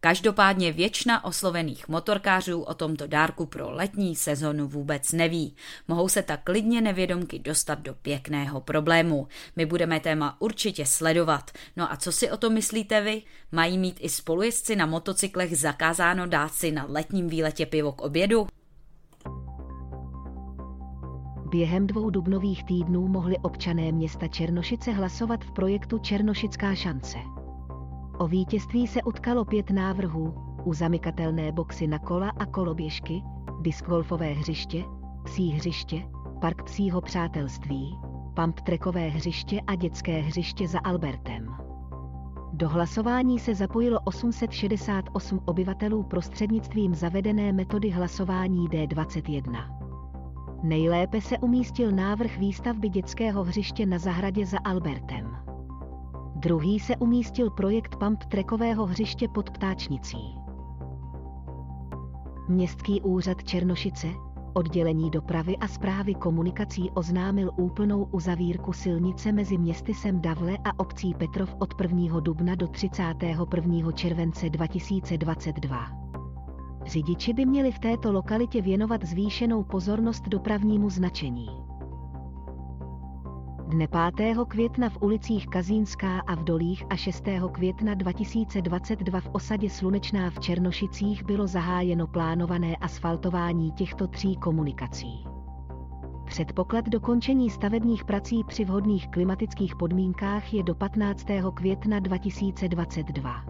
Každopádně většina oslovených motorkářů o tomto dárku pro letní sezonu vůbec neví. Mohou se tak klidně nevědomky dostat do pěkného problému. My budeme téma určitě sledovat. No a co si o to myslíte vy? Mají mít i spolujezdci na motocyklech zakázáno dát si na letním výletě pivo k obědu? Během dvou dubnových týdnů mohli občané města Černošice hlasovat v projektu Černošická šance. O vítězství se utkalo pět návrhů, u zamykatelné boxy na kola a koloběžky, diskgolfové hřiště, psí hřiště, park psího přátelství, pump trekové hřiště a dětské hřiště za Albertem. Do hlasování se zapojilo 868 obyvatelů prostřednictvím zavedené metody hlasování D21. Nejlépe se umístil návrh výstavby dětského hřiště na zahradě za Albertem. Druhý se umístil projekt pump trekového hřiště pod Ptáčnicí. Městský úřad Černošice, oddělení dopravy a zprávy komunikací oznámil úplnou uzavírku silnice mezi městy Davle a obcí Petrov od 1. dubna do 31. července 2022. Řidiči by měli v této lokalitě věnovat zvýšenou pozornost dopravnímu značení. Dne 5. května v ulicích Kazínská a v Dolích a 6. května 2022 v osadě Slunečná v Černošicích bylo zahájeno plánované asfaltování těchto tří komunikací. Předpoklad dokončení stavebních prací při vhodných klimatických podmínkách je do 15. května 2022.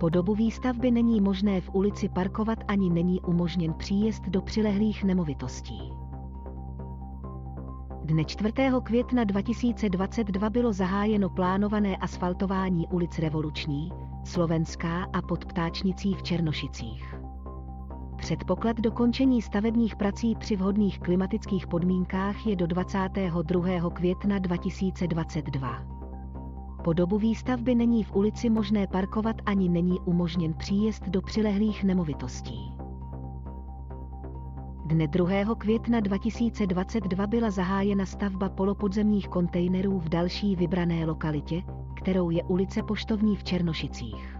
Po dobu výstavby není možné v ulici parkovat ani není umožněn příjezd do přilehlých nemovitostí. Dne 4. května 2022 bylo zahájeno plánované asfaltování ulic Revoluční, Slovenská a pod Ptáčnicí v Černošicích. Předpoklad dokončení stavebních prací při vhodných klimatických podmínkách je do 22. května 2022. Po dobu výstavby není v ulici možné parkovat ani není umožněn příjezd do přilehlých nemovitostí. Dne 2. května 2022 byla zahájena stavba polopodzemních kontejnerů v další vybrané lokalitě, kterou je ulice Poštovní v Černošicích.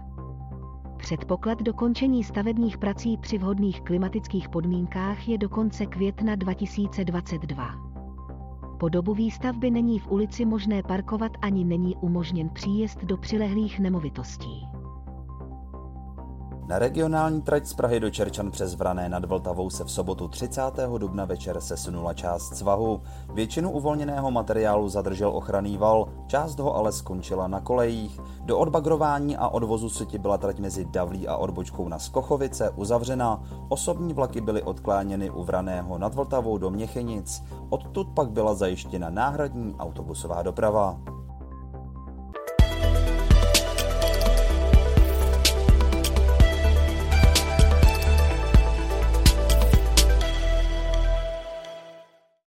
Předpoklad dokončení stavebních prací při vhodných klimatických podmínkách je do konce května 2022. Po dobu výstavby není v ulici možné parkovat ani není umožněn příjezd do přilehlých nemovitostí. Na regionální trať z Prahy do Čerčan přes Vrané nad Vltavou se v sobotu 30. dubna večer sesunula část svahu. Většinu uvolněného materiálu zadržel ochranný val, část ho ale skončila na kolejích. Do odbagrování a odvozu syti byla trať mezi Davlí a odbočkou na Skochovice uzavřena. Osobní vlaky byly odkláněny u Vraného nad Vltavou do Měchenic. Odtud pak byla zajištěna náhradní autobusová doprava.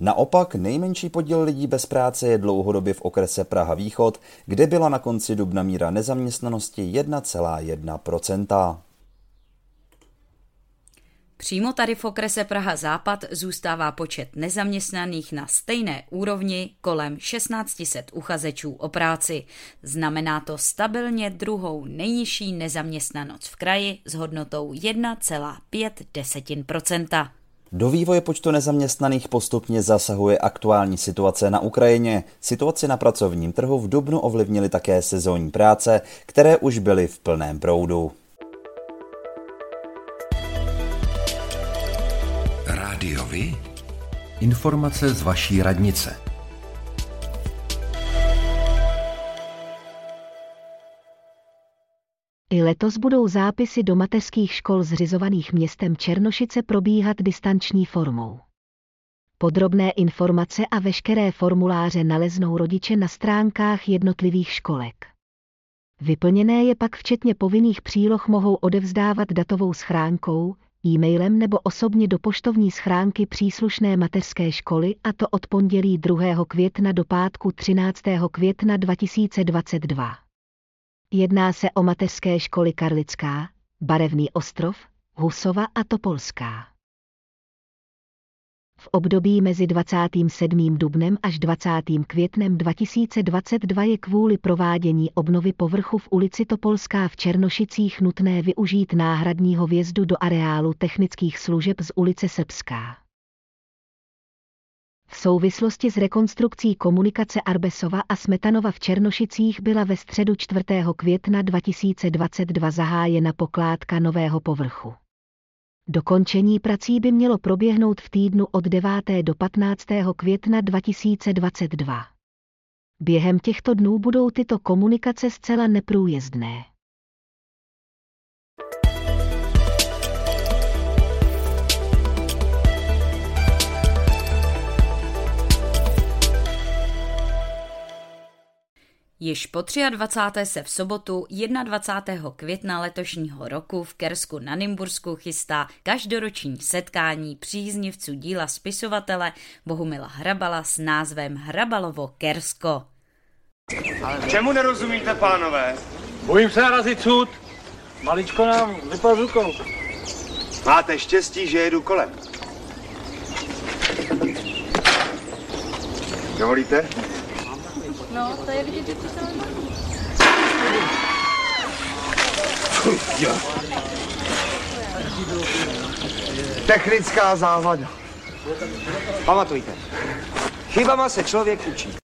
Naopak nejmenší podíl lidí bez práce je dlouhodobě v okrese Praha Východ, kde byla na konci dubna míra nezaměstnanosti 1,1% Přímo tady v okrese Praha Západ zůstává počet nezaměstnaných na stejné úrovni kolem 1600 uchazečů o práci. Znamená to stabilně druhou nejnižší nezaměstnanost v kraji s hodnotou 1,5 do vývoje počtu nezaměstnaných postupně zasahuje aktuální situace na Ukrajině. Situaci na pracovním trhu v Dubnu ovlivnily také sezónní práce, které už byly v plném proudu. Rádiovi? Informace z vaší radnice. I letos budou zápisy do mateřských škol zřizovaných městem Černošice probíhat distanční formou. Podrobné informace a veškeré formuláře naleznou rodiče na stránkách jednotlivých školek. Vyplněné je pak včetně povinných příloh mohou odevzdávat datovou schránkou, e-mailem nebo osobně do poštovní schránky příslušné mateřské školy a to od pondělí 2. května do pátku 13. května 2022. Jedná se o mateřské školy Karlická, Barevný ostrov, Husova a Topolská. V období mezi 27. dubnem až 20. květnem 2022 je kvůli provádění obnovy povrchu v ulici Topolská v Černošicích nutné využít náhradního vjezdu do areálu technických služeb z ulice Srbská. V souvislosti s rekonstrukcí komunikace Arbesova a Smetanova v Černošicích byla ve středu 4. května 2022 zahájena pokládka nového povrchu. Dokončení prací by mělo proběhnout v týdnu od 9. do 15. května 2022. Během těchto dnů budou tyto komunikace zcela neprůjezdné. Již po 23. se v sobotu 21. května letošního roku v Kersku na Nymbursku chystá každoroční setkání příznivců díla spisovatele Bohumila Hrabala s názvem Hrabalovo Kersko. Čemu nerozumíte, pánové? Bojím se narazit sud. Maličko nám vypadl rukou. Máte štěstí, že jedu kolem. Dovolíte? No, to je vidět, že se Technická závada. Pamatujte, chybama se člověk učí.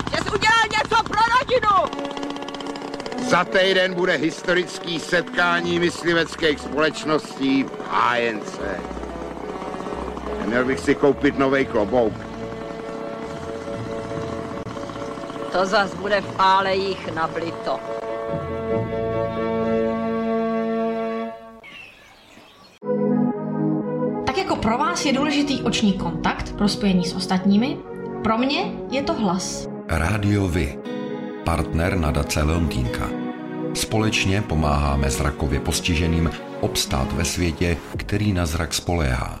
Že jsi udělal něco pro rodinu! Za týden bude historický setkání mysliveckých společností v ANC. Měl bych si koupit nový klobouk. To zas bude v pálejích nablito. pro vás je důležitý oční kontakt pro spojení s ostatními, pro mě je to hlas. Rádio Vy, partner nadace Leontýnka. Společně pomáháme zrakově postiženým obstát ve světě, který na zrak spoléhá.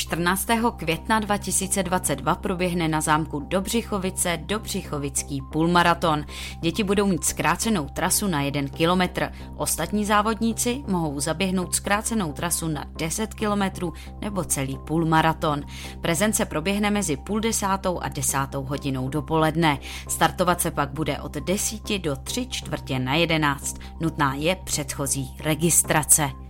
14. května 2022 proběhne na zámku Dobřichovice Dobřichovický půlmaraton. Děti budou mít zkrácenou trasu na 1 kilometr. Ostatní závodníci mohou zaběhnout zkrácenou trasu na 10 kilometrů nebo celý půlmaraton. Prezence proběhne mezi půl desátou a desátou hodinou dopoledne. Startovat se pak bude od 10 do 3 čtvrtě na 11. Nutná je předchozí registrace.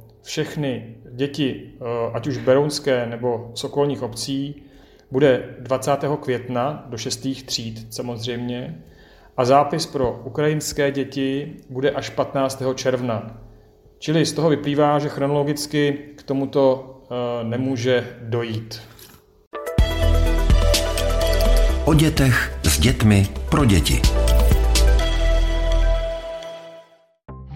všechny děti, eh, ať už berounské nebo sokolních obcí, bude 20. května do 6. tříd samozřejmě a zápis pro ukrajinské děti bude až 15. června. Čili z toho vyplývá, že chronologicky k tomuto eh, nemůže dojít. O dětech s dětmi pro děti.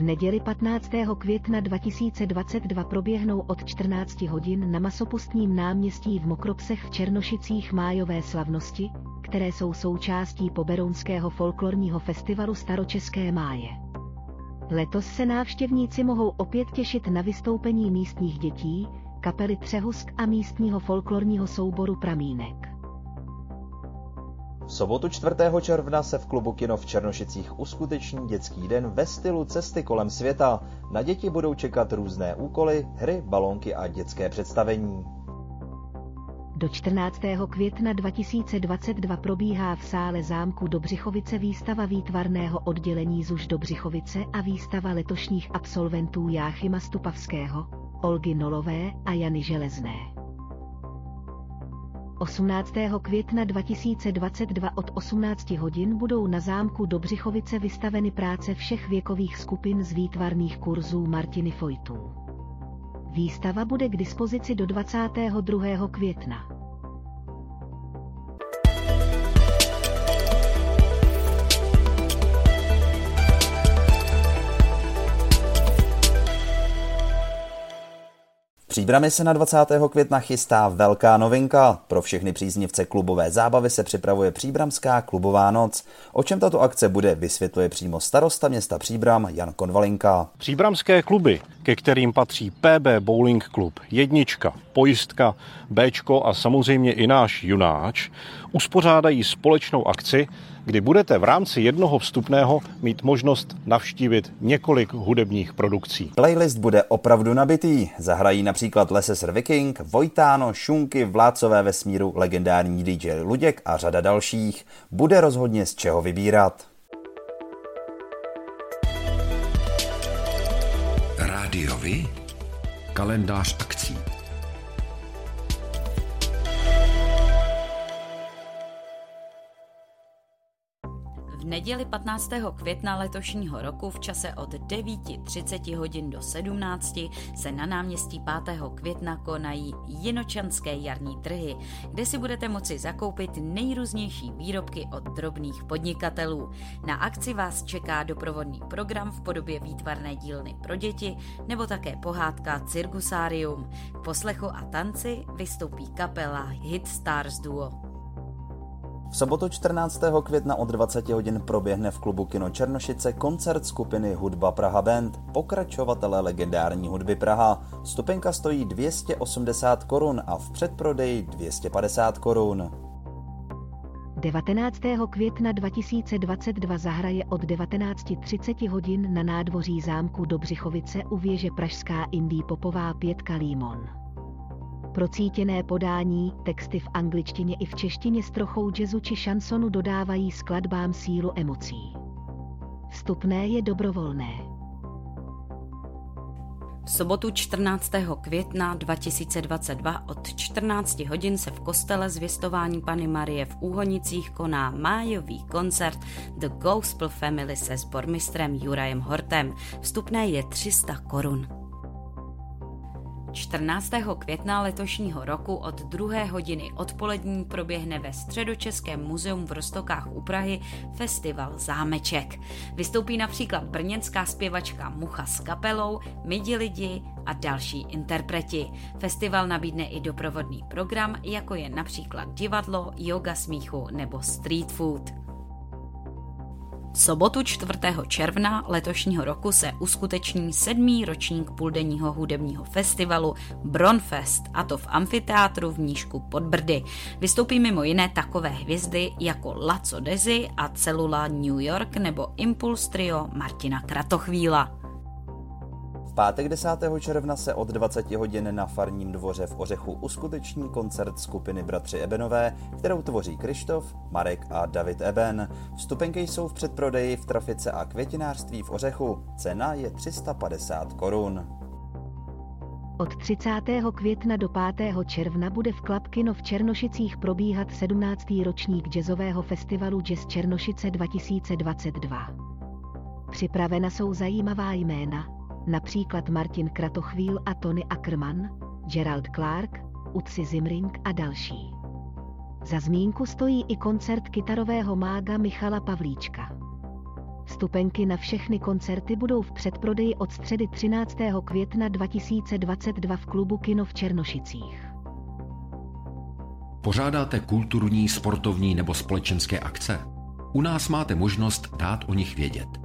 Neděli 15. května 2022 proběhnou od 14 hodin na masopustním náměstí v Mokropsech v Černošicích májové slavnosti, které jsou součástí poberounského folklorního festivalu Staročeské máje. Letos se návštěvníci mohou opět těšit na vystoupení místních dětí, kapely Třehusk a místního folklorního souboru Pramínek. V sobotu 4. června se v klubu Kino v Černošicích uskuteční dětský den ve stylu cesty kolem světa. Na děti budou čekat různé úkoly, hry, balonky a dětské představení. Do 14. května 2022 probíhá v sále zámku Dobřichovice výstava výtvarného oddělení ZUŽ Dobřichovice a výstava letošních absolventů Jáchyma Stupavského, Olgy Nolové a Jany Železné. 18. května 2022 od 18 hodin budou na zámku Dobřichovice vystaveny práce všech věkových skupin z výtvarných kurzů Martiny Fojtů. Výstava bude k dispozici do 22. května. Příbrami se na 20. května chystá velká novinka. Pro všechny příznivce klubové zábavy se připravuje Příbramská klubová noc. O čem tato akce bude, vysvětluje přímo starosta města Příbram Jan Konvalinka. Příbramské kluby, ke kterým patří PB Bowling Club, Jednička, Pojistka, Bčko a samozřejmě i náš Junáč, uspořádají společnou akci, kdy budete v rámci jednoho vstupného mít možnost navštívit několik hudebních produkcí. Playlist bude opravdu nabitý. Zahrají například Leses Viking, Vojtáno, Šunky, Vládcové vesmíru, legendární DJ Luděk a řada dalších. Bude rozhodně z čeho vybírat. Rádiovi? Kalendář akcí. V neděli 15. května letošního roku v čase od 9.30 hodin do 17 se na náměstí 5. května konají jinočanské jarní trhy, kde si budete moci zakoupit nejrůznější výrobky od drobných podnikatelů. Na akci vás čeká doprovodný program v podobě výtvarné dílny pro děti nebo také pohádka Cirkusárium. K poslechu a tanci vystoupí kapela Hit Stars Duo. V sobotu 14. května od 20 hodin proběhne v klubu Kino Černošice koncert skupiny Hudba Praha Band, pokračovatele legendární hudby Praha. Stupenka stojí 280 korun a v předprodeji 250 korun. 19. května 2022 zahraje od 19.30 hodin na nádvoří zámku Dobřichovice u věže Pražská Indí Popová pětka Límon procítěné podání, texty v angličtině i v češtině s trochou jazzu či šansonu dodávají skladbám sílu emocí. Vstupné je dobrovolné. V sobotu 14. května 2022 od 14 hodin se v kostele zvěstování Pany Marie v Úhonicích koná májový koncert The Gospel Family se sbormistrem Jurajem Hortem. Vstupné je 300 korun. 14. května letošního roku od druhé hodiny odpolední proběhne ve Středočeském muzeum v Rostokách u Prahy festival Zámeček. Vystoupí například brněnská zpěvačka Mucha s kapelou, Midi lidi a další interpreti. Festival nabídne i doprovodný program, jako je například divadlo, yoga smíchu nebo street food. V sobotu 4. června letošního roku se uskuteční sedmý ročník půldenního hudebního festivalu Bronfest, a to v amfiteátru v Nížku pod Brdy. Vystoupí mimo jiné takové hvězdy jako Laco Dezi a Celula New York nebo Impulse Trio Martina Kratochvíla pátek 10. června se od 20 hodin na Farním dvoře v Ořechu uskuteční koncert skupiny Bratři Ebenové, kterou tvoří Krištof, Marek a David Eben. Vstupenky jsou v předprodeji v trafice a květinářství v Ořechu. Cena je 350 korun. Od 30. května do 5. června bude v Klapkino v Černošicích probíhat 17. ročník jazzového festivalu Jazz Černošice 2022. Připravena jsou zajímavá jména, například Martin Kratochvíl a Tony Ackerman, Gerald Clark, Utsi Zimring a další. Za zmínku stojí i koncert kytarového mága Michala Pavlíčka. Vstupenky na všechny koncerty budou v předprodeji od středy 13. května 2022 v klubu Kino v Černošicích. Pořádáte kulturní, sportovní nebo společenské akce? U nás máte možnost dát o nich vědět.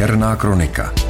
Černá kronika.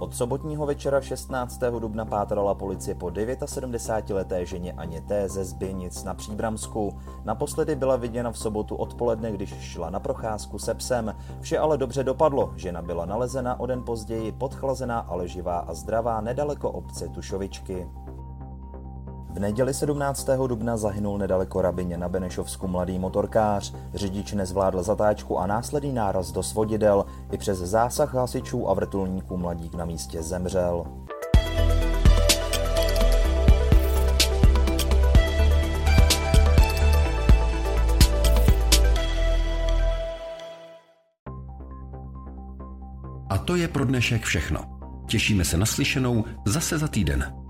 Od sobotního večera 16. dubna pátrala policie po 79-leté ženě Aně T. ze Zběnic na Příbramsku. Naposledy byla viděna v sobotu odpoledne, když šla na procházku se psem. Vše ale dobře dopadlo. Žena byla nalezena o den později, podchlazená, ale živá a zdravá nedaleko obce Tušovičky. V neděli 17. dubna zahynul nedaleko Rabině na Benešovsku mladý motorkář. Řidič nezvládl zatáčku a následný náraz do svodidel. I přes zásah hasičů a vrtulníků mladík na místě zemřel. to je pro dnešek všechno. Těšíme se na slyšenou zase za týden.